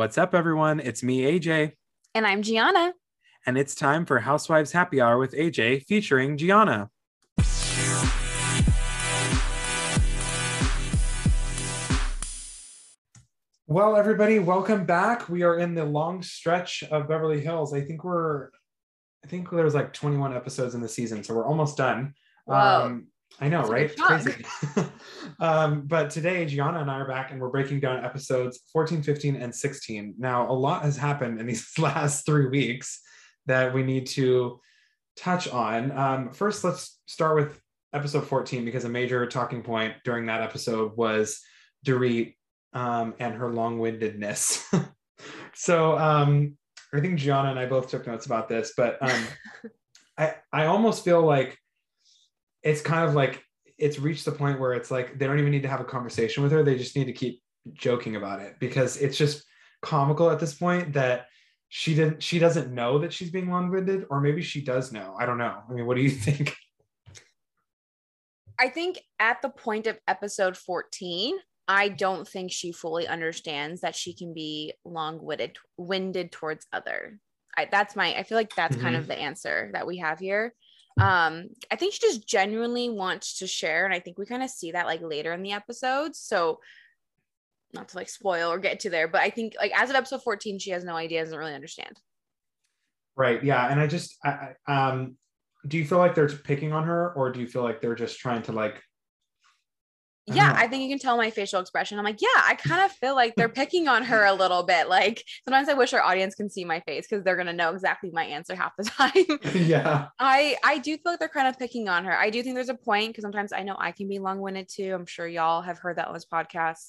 What's up, everyone? It's me, AJ. And I'm Gianna. And it's time for Housewives Happy Hour with AJ featuring Gianna. Well, everybody, welcome back. We are in the long stretch of Beverly Hills. I think we're, I think there's like 21 episodes in the season, so we're almost done. Um, I know, That's right? Crazy. um, but today, Gianna and I are back and we're breaking down episodes 14, 15, and 16. Now, a lot has happened in these last three weeks that we need to touch on. Um, first, let's start with episode 14 because a major talking point during that episode was Dorit um, and her long windedness. so um, I think Gianna and I both took notes about this, but um, I, I almost feel like it's kind of like it's reached the point where it's like they don't even need to have a conversation with her. They just need to keep joking about it because it's just comical at this point that she didn't she doesn't know that she's being long-winded or maybe she does know. I don't know. I mean, what do you think? I think at the point of episode 14, I don't think she fully understands that she can be long-winded winded towards other. I, that's my I feel like that's mm-hmm. kind of the answer that we have here um i think she just genuinely wants to share and i think we kind of see that like later in the episodes so not to like spoil or get to there but i think like as of episode 14 she has no idea doesn't really understand. Right yeah and i just I, um do you feel like they're picking on her or do you feel like they're just trying to like yeah, I think you can tell my facial expression. I'm like, yeah, I kind of feel like they're picking on her a little bit. Like sometimes I wish our audience can see my face because they're gonna know exactly my answer half the time. yeah. I I do feel like they're kind of picking on her. I do think there's a point because sometimes I know I can be long-winded too. I'm sure y'all have heard that on this podcast.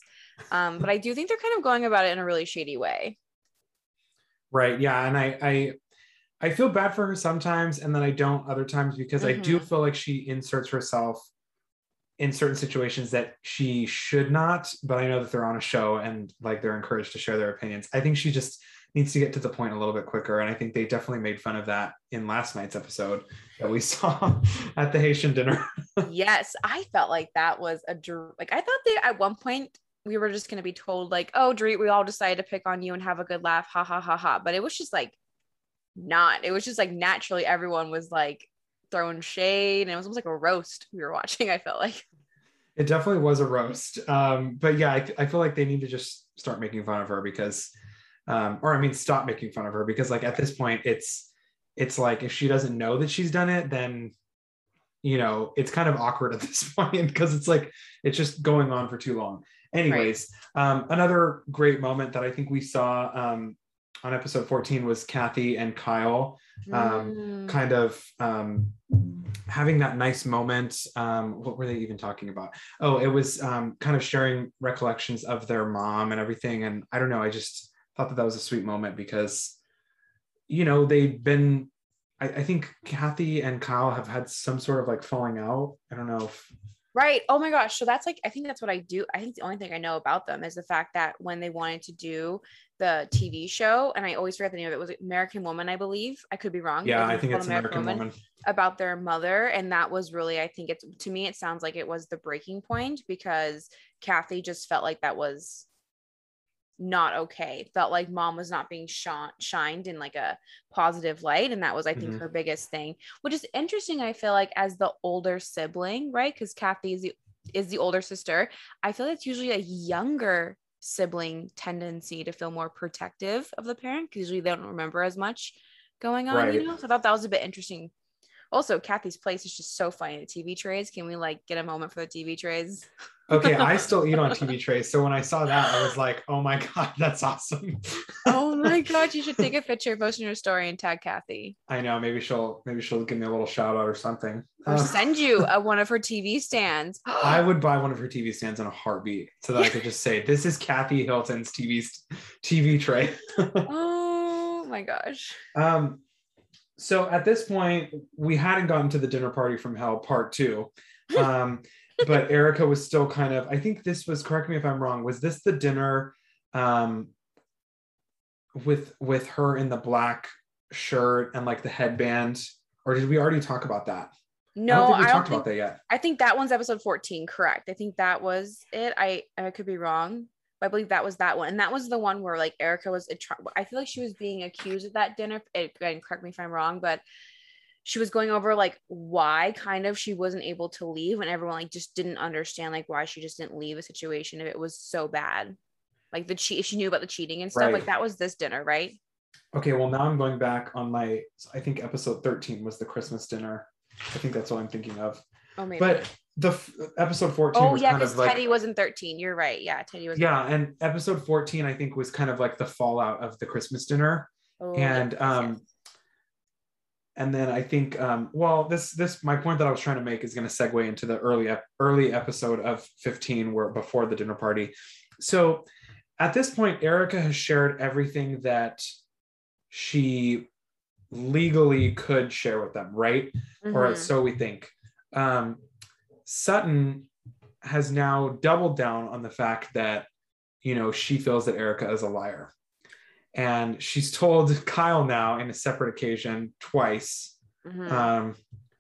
Um, but I do think they're kind of going about it in a really shady way. Right. Yeah. And I I I feel bad for her sometimes and then I don't other times because mm-hmm. I do mm-hmm. feel like she inserts herself in certain situations that she should not, but I know that they're on a show and like they're encouraged to share their opinions. I think she just needs to get to the point a little bit quicker. And I think they definitely made fun of that in last night's episode that we saw at the Haitian dinner. yes, I felt like that was a like I thought that at one point we were just gonna be told like, oh, Dorit, we all decided to pick on you and have a good laugh, ha ha ha ha. But it was just like not. It was just like naturally everyone was like throwing shade and it was almost like a roast we were watching i felt like. It definitely was a roast. Um, but yeah I, I, feel like they need to just start making fun of her because um, or i mean stop making fun of her because like at this point it's it's like if she doesn't know that she's done it then you know it's kind of awkward at this point because it's like it's just going on for too long. Anyways right. um, another great moment that i think we saw um, on episode 14 was Kathy and Kyle um, mm. kind of um, having that nice moment. Um, what were they even talking about? Oh, it was um, kind of sharing recollections of their mom and everything. And I don't know, I just thought that that was a sweet moment because, you know, they've been, I, I think Kathy and Kyle have had some sort of like falling out. I don't know if Right. Oh my gosh. So that's like, I think that's what I do. I think the only thing I know about them is the fact that when they wanted to do the TV show, and I always forget the name of it, was American Woman, I believe. I could be wrong. Yeah, I think it's American, American Woman, Woman, About their mother. And that was really, I think it's, to me, it sounds like it was the breaking point because Kathy just felt like that was not okay felt like mom was not being shone, shined in like a positive light and that was i think mm-hmm. her biggest thing which is interesting i feel like as the older sibling right because kathy is the is the older sister i feel like it's usually a younger sibling tendency to feel more protective of the parent because usually they don't remember as much going on right. you know so i thought that was a bit interesting also, Kathy's place is just so funny. The TV trays. Can we like get a moment for the TV trays? okay, I still eat on TV trays. So when I saw that, I was like, oh my God, that's awesome. oh my God. You should take a picture, post in your story and tag Kathy. I know. Maybe she'll maybe she'll give me a little shout out or something. Or send you a, one of her TV stands. I would buy one of her TV stands in a heartbeat so that I could just say, this is Kathy Hilton's TV TV tray. oh my gosh. Um so at this point, we hadn't gotten to the dinner party from hell part two. Um, but Erika was still kind of, I think this was, correct me if I'm wrong, was this the dinner um, with with her in the black shirt and like the headband? Or did we already talk about that? No, I don't think we I talked think, about that yet. I think that one's episode 14, correct. I think that was it. I I could be wrong. I believe that was that one. And that was the one where like Erika was, I feel like she was being accused at that dinner. Again, correct me if I'm wrong, but she was going over like why kind of she wasn't able to leave and everyone like just didn't understand like why she just didn't leave a situation if it was so bad. Like the cheat, she knew about the cheating and stuff. Right. Like that was this dinner, right? Okay, well now I'm going back on my. I think episode 13 was the Christmas dinner. I think that's what I'm thinking of. Oh, maybe. But the f- episode 14 oh yeah because teddi wasn't 13 you're right yeah teddi was yeah and episode 14 i think was kind of like the fallout of the christmas dinner oh, and yes, um yes. And then i think um well this this my point that i was trying to make is going to segue into the early early episode of 15 where before the dinner party so at this point Erika has shared everything that she legally could share with them right mm-hmm. or so we think um Sutton has now doubled down on the fact that, you know, she feels that Erika is a liar. And she's told Kyle now in a separate occasion twice. Mm-hmm. Um,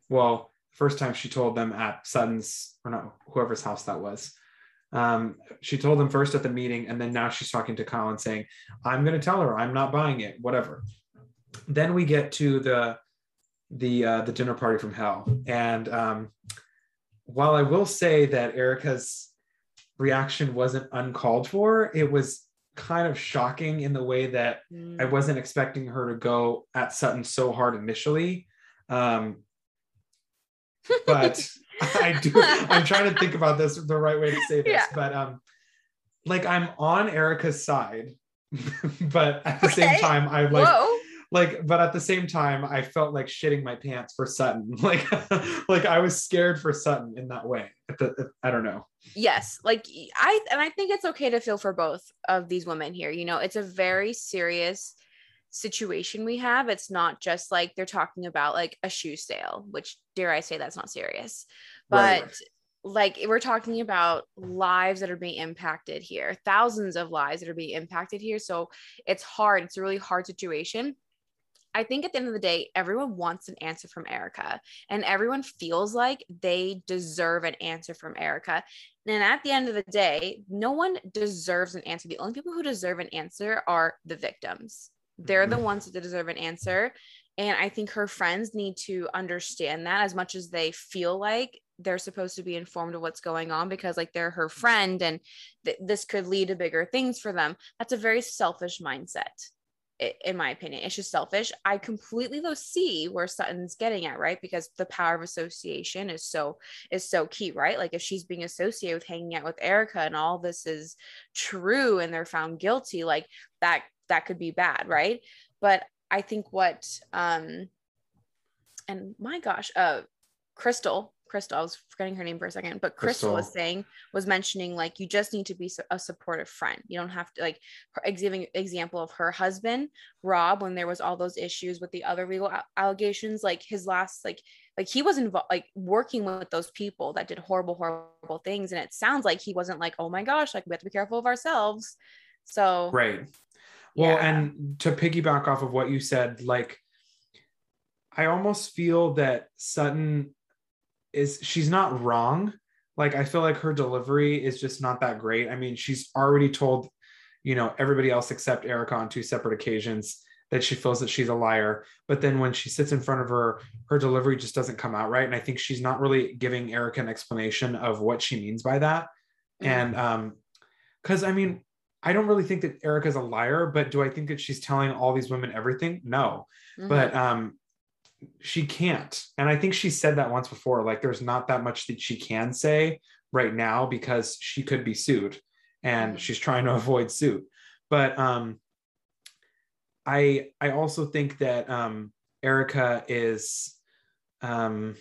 well, first time she told them at Sutton's, or not, whoever's house that was. Um, she told them first at the meeting, and then now she's talking to Kyle and saying, I'm going to tell her I'm not buying it, whatever. Then we get to the the uh, the dinner party from hell, and um, while I will say that Erika's reaction wasn't uncalled for, it was kind of shocking in the way that mm. I wasn't expecting her to go at Sutton so hard initially. Um, but I do, I'm trying to think about this the right way to say this, yeah. but um, like I'm on Erika's side, but at the okay. same time, I like. Whoa like but at the same time i felt like shitting my pants for sutton. Like like i was scared for sutton in that way the, i don't know. Yes like i and i think it's okay to feel for both of these women here you know? It's a very serious situation we have. It's not just like they're talking about like a shoe sale which dare i say that's not serious. But right. like we're talking about lives that are being impacted here thousands of lives that are being impacted here. So it's hard it's a really hard situation I think at the end of the day, everyone wants an answer from Erika and everyone feels like they deserve an answer from Erika. And at the end of the day, no one deserves an answer. The only people who deserve an answer are the victims. They're the mm-hmm. ones that deserve an answer. And I think her friends need to understand that as much as they feel like they're supposed to be informed of what's going on because, like, they're her friend and th- this could lead to bigger things for them. That's a very selfish mindset in my opinion. It's just selfish. I completely though see where Sutton's getting at, right? Because the power of association is so is so key, right? Like if she's being associated with hanging out with Erika and all this is true and they're found guilty, like that that could be bad, right? But I think what um and my gosh, uh Crystal Crystal, I was forgetting her name for a second, but Crystal, Crystal, was saying, was mentioning like you just need to be a supportive friend. You don't have to like giving example of her husband, Rob, when there was all those issues with the other legal allegations, like his last, like, like he was involved, like working with those people that did horrible, horrible things. And it sounds like he wasn't like, oh my gosh, like we have to be careful of ourselves. So, right. Well, yeah. and to piggyback off of what you said, like, I almost feel that Sutton is she's not wrong. Like I feel like her delivery is just not that great. I mean, she's already told, you know, everybody else except Erika on two separate occasions that she feels that she's a liar. But then when she sits in front of her, her delivery just doesn't come out right. And I think she's not really giving Erika an explanation of what she means by that. Mm-hmm. And um, because I mean, I don't really think that Erika's a liar, but do I think that she's telling all these women everything? No. Mm-hmm. But um, she can't. And I think she said that once before like there's not that much that she can say right now because she could be sued and mm-hmm. she's trying to avoid suit. But um I I also think that um Erika is um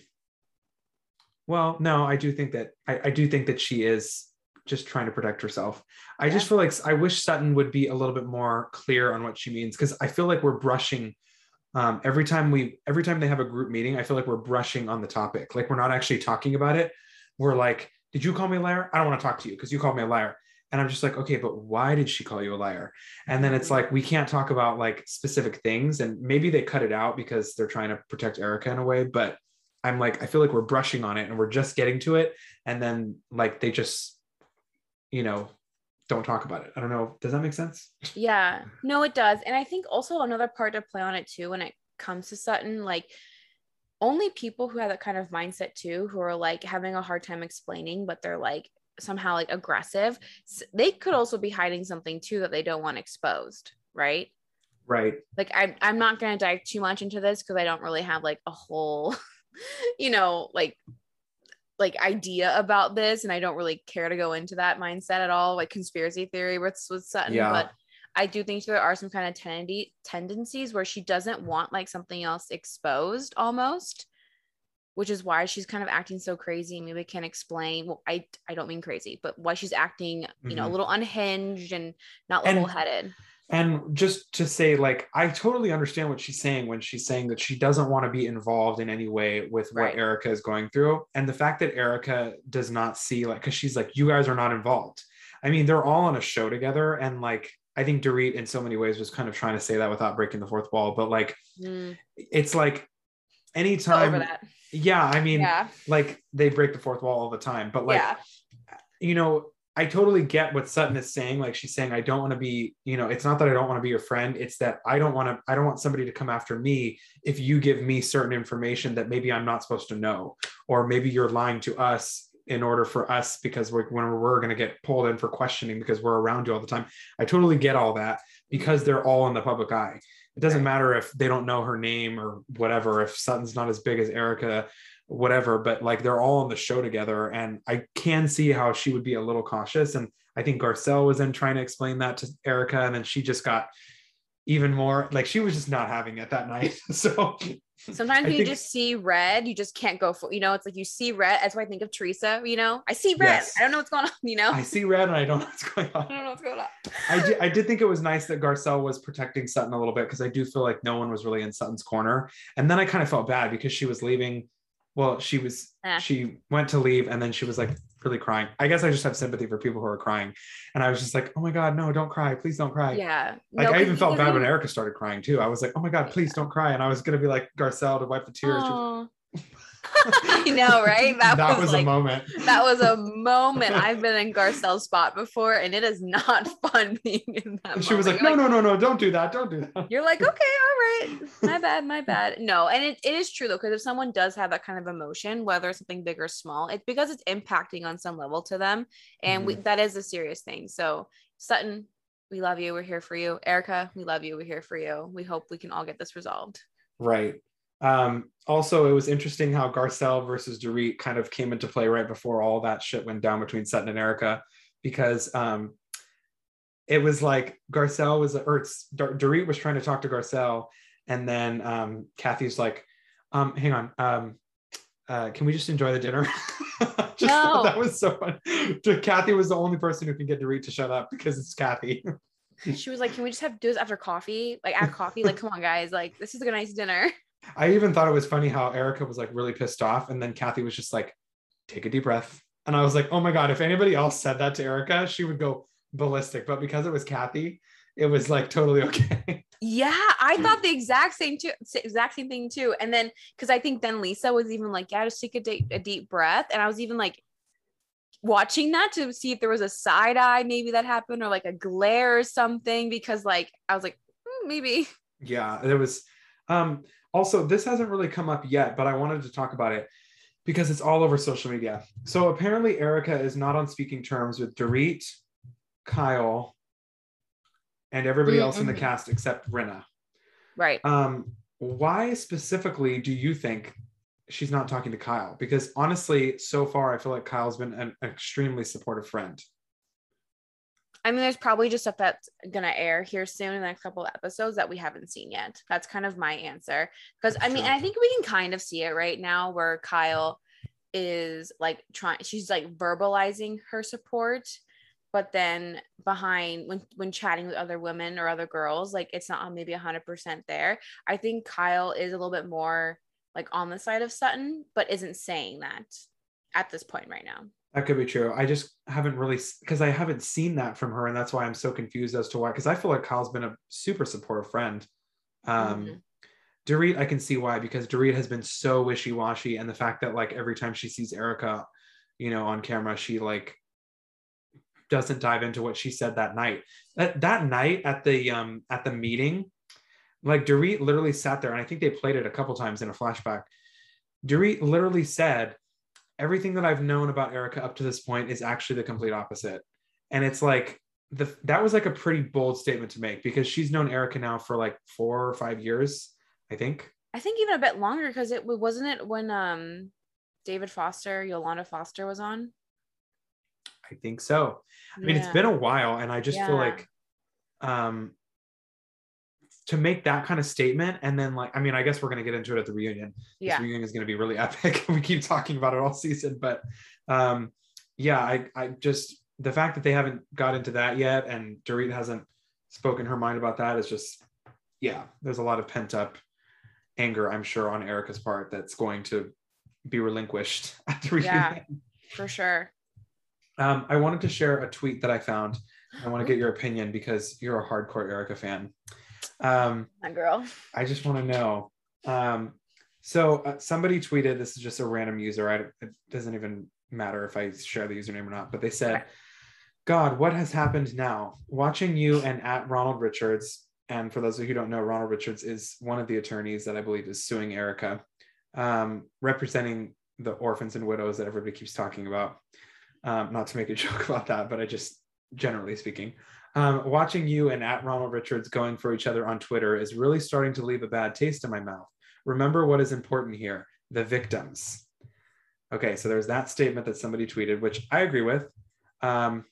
well no I do think that I, I do think that she is just trying to protect herself. I yeah. just feel like I wish Sutton would be a little bit more clear on what she means because I feel like we're brushing um, every time we every time they have a group meeting i feel like we're brushing on the topic. Like we're not actually talking about it. We're like did you call me a liar? I don't want to talk to you because you called me a liar. And i'm just like okay but why did she call you a liar? And then it's like we can't talk about like specific things and maybe they cut it out because they're trying to protect erika in a way but i'm like i feel like we're brushing on it and we're just getting to it. And then like they just you know don't talk about it. I don't know. Does that make sense? Yeah, no, it does. And I think also another part to play on it too when it comes to Sutton, like only people who have that kind of mindset too, who are like having a hard time explaining, but they're like somehow like aggressive, they could also be hiding something too that they don't want exposed, right? Right. Like I'm I'm not going to dive too much into this because I don't really have like a whole, you know, like like idea about this and I don't really care to go into that mindset at all, like conspiracy theory with, with Sutton. Yeah. But I do think there are some kind of tendency tendencies where she doesn't want like something else exposed almost, which is why she's kind of acting so crazy. Maybe I can't explain. Well, I I don't mean crazy, but why she's acting, you mm-hmm. know, a mm-hmm. little unhinged and not level headed and just to say like i totally understand what she's saying when she's saying that she doesn't want to be involved in any way with what right. erika is going through and the fact that erika does not see like because she's like you guys are not involved i mean they're all on a show together and like i think Dorit in so many ways was kind of trying to say that without breaking the fourth wall but like mm. it's like anytime yeah i mean yeah. like they break the fourth wall all the time but like yeah. you know I totally get what Sutton is saying. Like she's saying, I don't want to be, you know, it's not that I don't want to be your friend. It's that I don't want to, I don't want somebody to come after me if you give me certain information that maybe I'm not supposed to know, or maybe you're lying to us in order for us because we're, when we're going to get pulled in for questioning because we're around you all the time. I totally get all that because they're all in the public eye. It doesn't matter if they don't know her name or whatever, if Sutton's not as big as Erika whatever but like they're all on the show together and i can see how she would be a little cautious and i think garcelle was then trying to explain that to erika and then she just got even more like she was just not having it that night so. Sometimes when you just see red you just can't go for you know it's like you see red that's why i think of teresa you know? I see red yes. i don't know what's going on you know? I see red and i don't know what's going on. I don't know what's going on. I did, I did think it was nice that garcelle was protecting sutton a little bit because i do feel like no one was really in sutton's corner and then i kind of felt bad because she was leaving well she was eh. she went to leave and then she was like really crying. I guess i just have sympathy for people who are crying. And i was just like oh my god no don't cry. Please don't cry. Yeah. Like no, i even felt bad when erika started crying too. I was like oh my god please don't cry. And i was gonna be like garcelle to wipe the tears I know, right? That, that was, was like, a moment. That was a moment. I've been in Garcelle's spot before, and it is not fun being in that. She moment. was like, "No, like, no, no, no! Don't do that! Don't do that." You're like, "Okay, all right, my bad, my bad." No, and it, it is true though, because if someone does have that kind of emotion, whether it's something big or small, it's because it's impacting on some level to them, and mm-hmm. we, that is a serious thing. So Sutton, we love you. We're here for you. Erika, we love you. We're here for you. We hope we can all get this resolved. Right. Um, also, it was interesting how Garcelle versus Dorit kind of came into play right before all that shit went down between Sutton and Erika, because um, it was like Garcelle was, or Dorit was trying to talk to Garcelle, and then um, Kathy's like, um, "Hang on, um, uh, can we just enjoy the dinner?" just no. that was so fun. Kathy was the only person who can get Dorit to shut up because it's Kathy. she was like, "Can we just have do this after coffee? Like at coffee? Like, come on, guys! Like, this is like a nice dinner." I even thought it was funny how Erika was like really pissed off, and then Kathy was just like, "Take a deep breath." And I was like, "Oh my god!" If anybody else said that to Erika, she would go ballistic. But because it was Kathy, it was like totally okay. Yeah, I thought the exact same too, exact same thing too. And then because I think then Lisa was even like, "Yeah, just take a, deep, a deep breath," and I was even like watching that to see if there was a side eye maybe that happened or like a glare or something because like I was like mm, maybe. Yeah, there was. Um, also, this hasn't really come up yet, but I wanted to talk about it because it's all over social media. So apparently, Erika is not on speaking terms with Dorit, Kyle, and everybody mm-hmm. else in the mm-hmm. cast except Rinna. Right. Um, why specifically do you think she's not talking to Kyle? Because honestly, so far, I feel like Kyle's been an extremely supportive friend. I mean, there's probably just stuff that's gonna air here soon in the next couple of episodes that we haven't seen yet. That's kind of my answer. Because I mean, I think we can kind of see it right now where Kyle is like trying she's like verbalizing her support, but then behind when when chatting with other women or other girls, like it's not maybe hundred percent there. I think Kyle is a little bit more like on the side of Sutton, but isn't saying that at this point right now. That could be true. I just haven't really because I haven't seen that from her, and that's why I'm so confused as to why. Because I feel like Kyle's been a super supportive friend. Um, mm-hmm. Dorit, I can see why because Dorit has been so wishy washy, and the fact that like every time she sees Erika, you know, on camera, she like doesn't dive into what she said that night. That that night at the um at the meeting, like Dorit literally sat there, and I think they played it a couple times in a flashback. Dorit literally said, "Everything that I've known about Erika up to this point is actually the complete opposite," and it's like the that was like a pretty bold statement to make because she's known Erika now for like four or five years, I think. I think even a bit longer because it wasn't it when um David Foster, Yolanda Foster was on. I think so. I mean, yeah. it's been a while, and I just yeah. feel like um to make that kind of statement. And then like i mean i guess we're going to get into it at the reunion. Yeah. this reunion is going to be really epic. We keep talking about it all season but um yeah i i just the fact that they haven't got into that yet and Dorit hasn't spoken her mind about that is just yeah there's a lot of pent up anger i'm sure on erika's part that's going to be relinquished at the reunion. yeah for sure. Um, i wanted to share a tweet that i found. I want to get your opinion because you're a hardcore erika fan um, my girl i just want to know um, so uh, somebody tweeted this is just a random user I, it doesn't even matter if i share the username or not but they said God, what has happened now? Watching you and at Ronald Richards, and for those of you who don't know, Ronald Richards is one of the attorneys that I believe is suing Erika, um, representing the orphans and widows that everybody keeps talking about. Um, not to make a joke about that, but I just generally speaking. Um, watching you and at Ronald Richards going for each other on Twitter is really starting to leave a bad taste in my mouth. Remember what is important here the victims. Okay, so there's that statement that somebody tweeted, which I agree with. Um,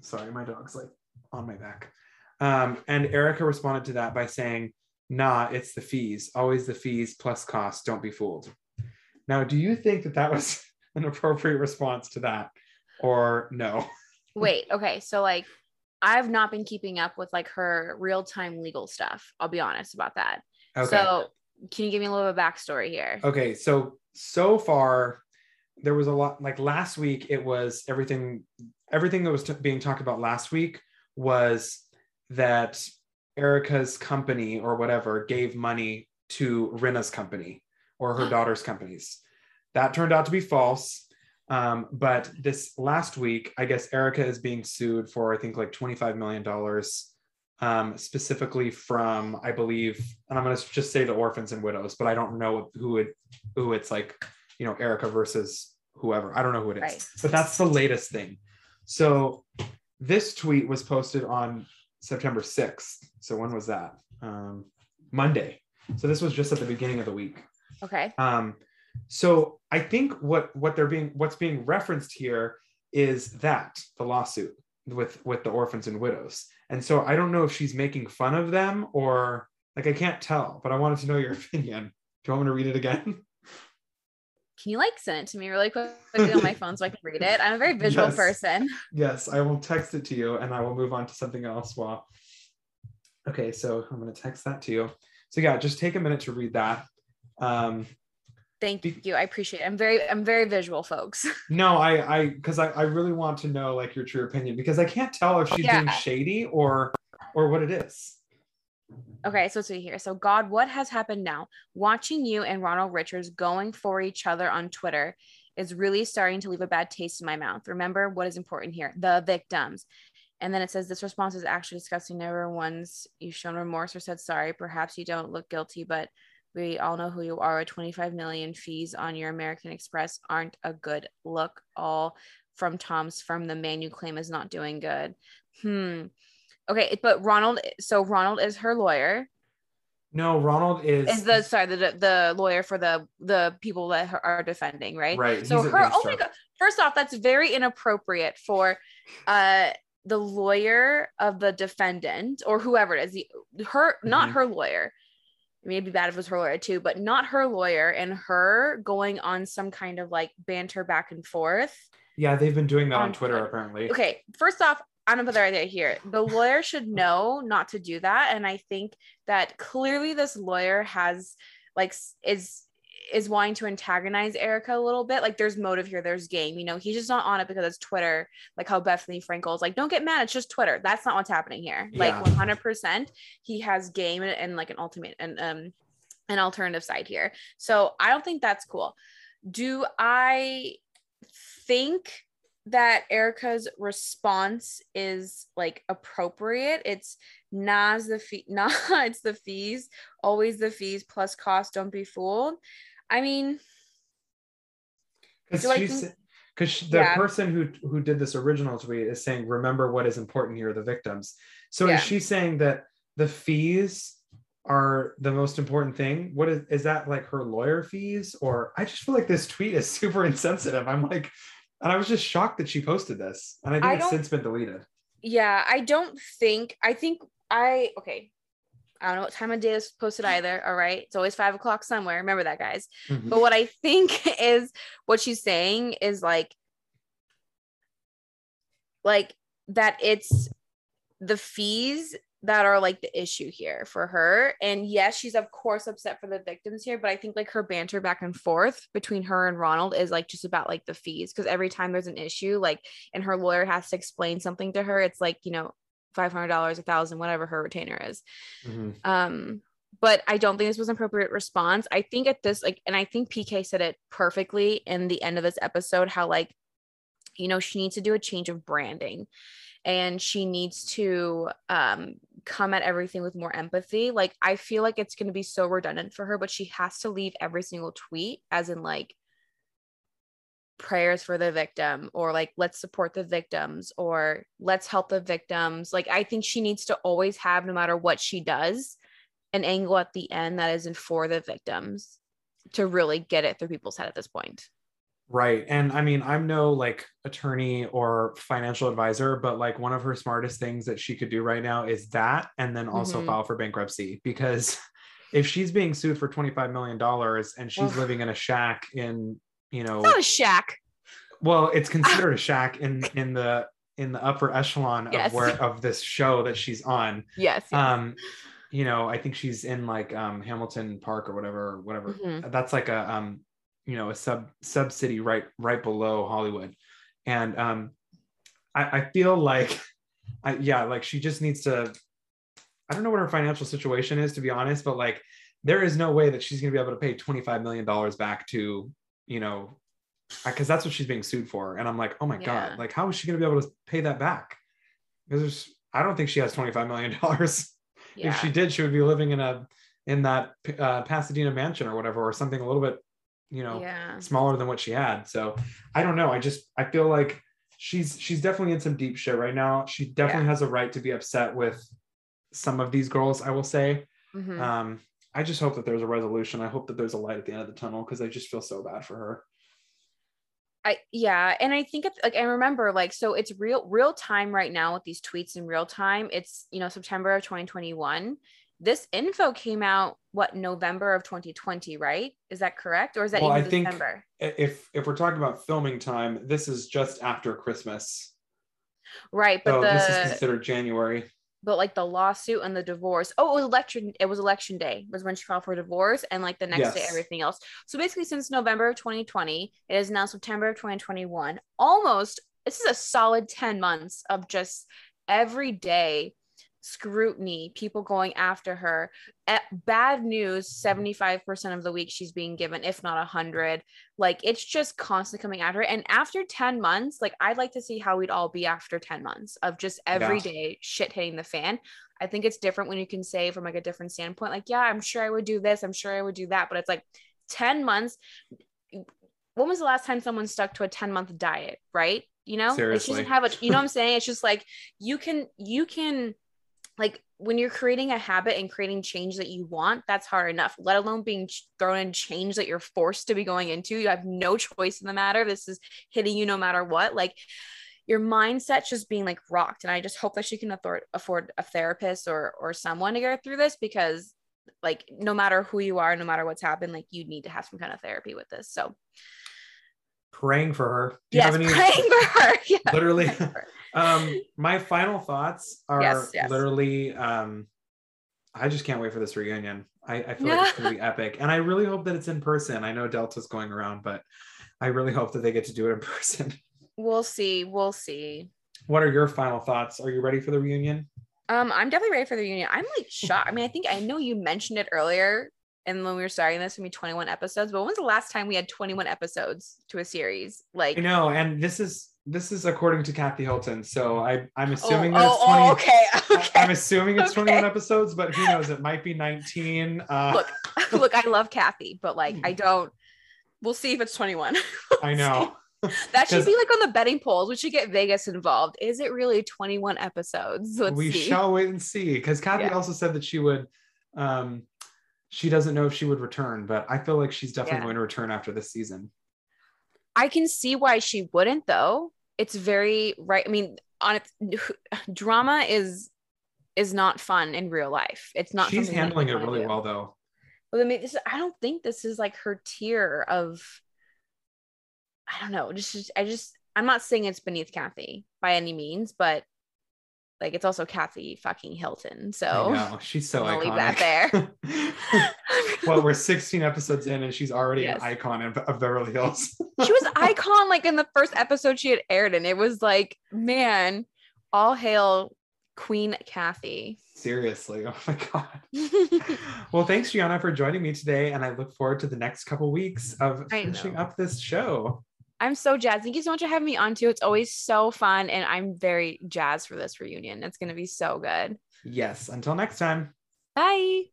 Sorry, my dog's like on my back. Um, and Erika responded to that by saying, nah, it's the fees, always the fees plus cost. Don't be fooled. Now, do you think that that was an appropriate response to that or no? Wait, okay. So, like, I've not been keeping up with like her real time legal stuff. I'll be honest about that. Okay. So, can you give me a little bit of backstory here? Okay. So, so far, there was a lot like last week, it was everything everything that was t- being talked about last week was that Erika's company or whatever gave money to Rinna's company or her daughter's companies. That turned out to be false. Um, but this last week, I guess Erika is being sued for, I think, like $25 million, um, specifically from, I believe, and I'm going to just say the orphans and widows, but I don't know who it, who it's like, you know, Erika versus whoever. I don't know who it is, right. but that's the latest thing. So this tweet was posted on September 6th. So when was that? Um, Monday. So this was just at the beginning of the week. Okay. Um, so I think what what they're being what's being referenced here is that the lawsuit with with the orphans and widows. And so I don't know if she's making fun of them or like I can't tell, but I wanted to know your opinion. Do you want me to read it again? can you like send it to me really quickly on my phone so I can read it? I'm a very visual yes. person. Yes, I will text it to you and I will move on to something else while. Okay, so I'm going to text that to you. So yeah, just take a minute to read that. Um, Thank be- you. I appreciate it. I'm very, I'm very visual, folks. No, I, I, because I, I really want to know like your true opinion because I can't tell if she's yeah. being shady or, or what it is. Okay, so see here. So God, what has happened now? Watching you and Ronald Richards going for each other on Twitter is really starting to leave a bad taste in my mouth. Remember what is important here: the victims. And then it says this response is actually disgusting. Never once you've shown remorse or said sorry. Perhaps you don't look guilty, but we all know who you are. 25 million fees on your American Express aren't a good look. All from Tom's from the man you claim is not doing good. Hmm. Okay, but Ronald. So Ronald is her lawyer. No, Ronald is is the sorry the the lawyer for the the people that are defending, right? Right. So her. Oh my god! First off, that's very inappropriate for uh the lawyer of the defendant or whoever it is. The, her, mm-hmm. not her lawyer. It may be bad if it was her lawyer too, but not her lawyer and her going on some kind of like banter back and forth. Yeah, they've been doing that on, on Twitter, Twitter apparently. Okay, first off, I'm gonna put the right idea here. The lawyer should know not to do that, and I think that clearly this lawyer has like is is wanting to antagonize Erika a little bit. Like there's motive here, there's game. You know, he's just not on it because it's Twitter. Like how Bethenny Frankel's like, don't get mad, it's just Twitter. That's not what's happening here. Like 100%, he has game and, and like an ultimate and um an alternative side here. So I don't think that's cool. Do I think that Erika's response is like appropriate. It's Nas the fee, nah, it's the fees, always the fees plus cost. Don't be fooled. I mean, because because the yeah. person who who did this original tweet is saying, "Remember what is important here: the victims." So yeah. is she saying that the fees are the most important thing? What is is that like her lawyer fees? Or I just feel like this tweet is super insensitive. I'm like, and I was just shocked that she posted this, and I think I it's since been deleted. Yeah, I don't think. I think I okay. I don't know what time of day this posted either. All right. It's always five o'clock somewhere. Remember that, guys. Mm-hmm. But what I think is what she's saying is like, like that it's the fees that are like the issue here for her. And yes, she's of course upset for the victims here, but I think like her banter back and forth between her and Ronald is like just about like the fees. Cause every time there's an issue, like, and her lawyer has to explain something to her, it's like, you know, $500, a thousand, whatever her retainer is. Mm-hmm. Um, but I don't think this was an appropriate response. I think at this, like, and I think PK said it perfectly in the end of this episode, how like, you know, she needs to do a change of branding and she needs to um, come at everything with more empathy. Like, I feel like it's going to be so redundant for her, but she has to leave every single tweet as in like prayers for the victim or like let's support the victims or let's help the victims. Like, I think she needs to always have, no matter what she does, an angle at the end that isn't for the victims to really get it through people's head at this point. Right. And I mean, I'm no like attorney or financial advisor, but like one of her smartest things that she could do right now is that and then also mm-hmm. file for bankruptcy because if she's being sued for 25 million dollars and she's living in a shack in, you know, it's not a shack. Well, it's considered a shack in in the in the upper echelon yes. of where of this show that she's on. Yes. yes. Um you know, I think she's in like um Hamilton Park or whatever, or whatever. Mm-hmm. That's like a um you know a sub sub city right right below Hollywood, and um, I, I feel like, I yeah, like she just needs to. I don't know what her financial situation is to be honest, but like there is no way that she's going to be able to pay twenty five million dollars back to you know because that's what she's being sued for, and I'm like, oh my yeah. god, like how is she going to be able to pay that back? Because there's, I don't think she has twenty five million dollars. Yeah. If she did, she would be living in a in that uh, Pasadena mansion or whatever, or something a little bit you know yeah. smaller than what she had so i don't know i just i feel like she's she's definitely in some deep shit right now she definitely has a right to be upset with some of these girls i will say mm-hmm. um i just hope that there's a resolution i hope that there's a light at the end of the tunnel because i just feel so bad for her I yeah, and I think it's like I remember like so it's real real time right now with these tweets in real time. It's you know September of 2021, this info came out what November of 2020, right? Is that correct, or is that well, I December? Think if if we're talking about filming time, this is just after Christmas, right? But so the, this is considered January. But like the lawsuit and the divorce, oh, it was election. It was election day was when she filed for divorce, and like the next yes. day, everything else. So basically, since November of 2020, it is now September of 2021. Almost, this is a solid 10 months of just every day scrutiny, people going after her. At bad news, 75% of the week she's being given, if not 100. Like it's just constantly coming at her. And after 10 months, like I'd like to see how we'd all be after 10 months of just everyday yeah. shit hitting the fan. I think it's different when you can say from like a different standpoint, like, yeah, I'm sure I would do this, I'm sure I would do that. But it's like 10 months. When was the last time someone stuck to a 10 month diet, right? You know, Seriously. Like she doesn't have a, you know what I'm saying? It's just like you can, you can like when you're creating a habit and creating change that you want, that's hard enough, let alone being thrown in change that you're forced to be going into. You have no choice in the matter. This is hitting you no matter what. Like your mindset just being like rocked. And I just hope that she can afford, afford a therapist or, or someone to get through this because like no matter who you are, no matter what's happened, like you need to have some kind of therapy with this. So praying for her. Do yes, you have any, praying for her. Yeah, literally. Um, my final thoughts are yes, yes. literally. Um, I just can't wait for this reunion. I, I feel like it's gonna be epic, and I really hope that it's in person. I know Delta's going around, but I really hope that they get to do it in person. We'll see. We'll see. What are your final thoughts? Are you ready for the reunion? Um, I'm definitely ready for the reunion. I'm like shocked. I mean, I think I know you mentioned it earlier and when we were starting this, gonna be 21 episodes. But when was the last time we had 21 episodes to a series? Like I know, and this is this is according to Kathy Hilton, so I I'm assuming oh, that it's oh, 20. oh, okay. okay. I'm assuming it's Okay. 21 episodes, but who knows? It might be 19. Uh, Look, look, I love Kathy, but like I don't. We'll see if it's 21. I know. That should be like on the betting polls. We should get Vegas involved. Is it really 21 episodes? Let's we see. shall wait and see. Because Kathy Yeah. also said that she would. Um, she doesn't know if she would return, but I feel like she's definitely Yeah. going to return after this season. I can see why she wouldn't though. It's very right. I mean, on its drama is is not fun in real life. It's not. She's handling it really do. well, though. But I mean, this, I don't think this is like her tier of. I don't know. Just, I just, I'm not saying it's beneath Kathy by any means, but like it's also Kathy fucking Hilton. I So know she's so iconic. leave that there. well, we're 16 episodes in, and she's already Yes. an icon of, of Beverly Hills. she was icon like in the first episode she had aired, and it was like, man, all hail Queen Kathy. Seriously, oh my god. Well, thanks, Gianna, for joining me today, and I look forward to the next couple weeks of I finishing up this show. I'm so jazzed. Thank you so much for having me on too. It's always so fun, and I'm very jazzed for this reunion. It's gonna be so good. Yes. Until next time. Bye.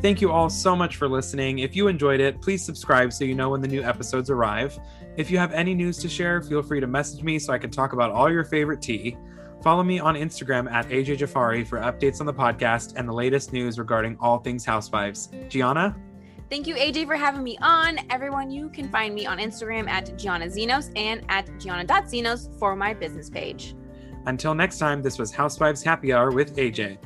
Thank you all so much for listening. If you enjoyed it, please subscribe so you know when the new episodes arrive. If you have any news to share, feel free to message me so I can talk about all your favorite tea. Follow me on Instagram at AJ Jafari for updates on the podcast and the latest news regarding all things Housewives. Gianna? Thank you, AJ, for having me on. Everyone, you can find me on Instagram at Gianna Zenos and at Gianna.Zenos for my business page. Until next time, this was Housewives Happy Hour with AJ.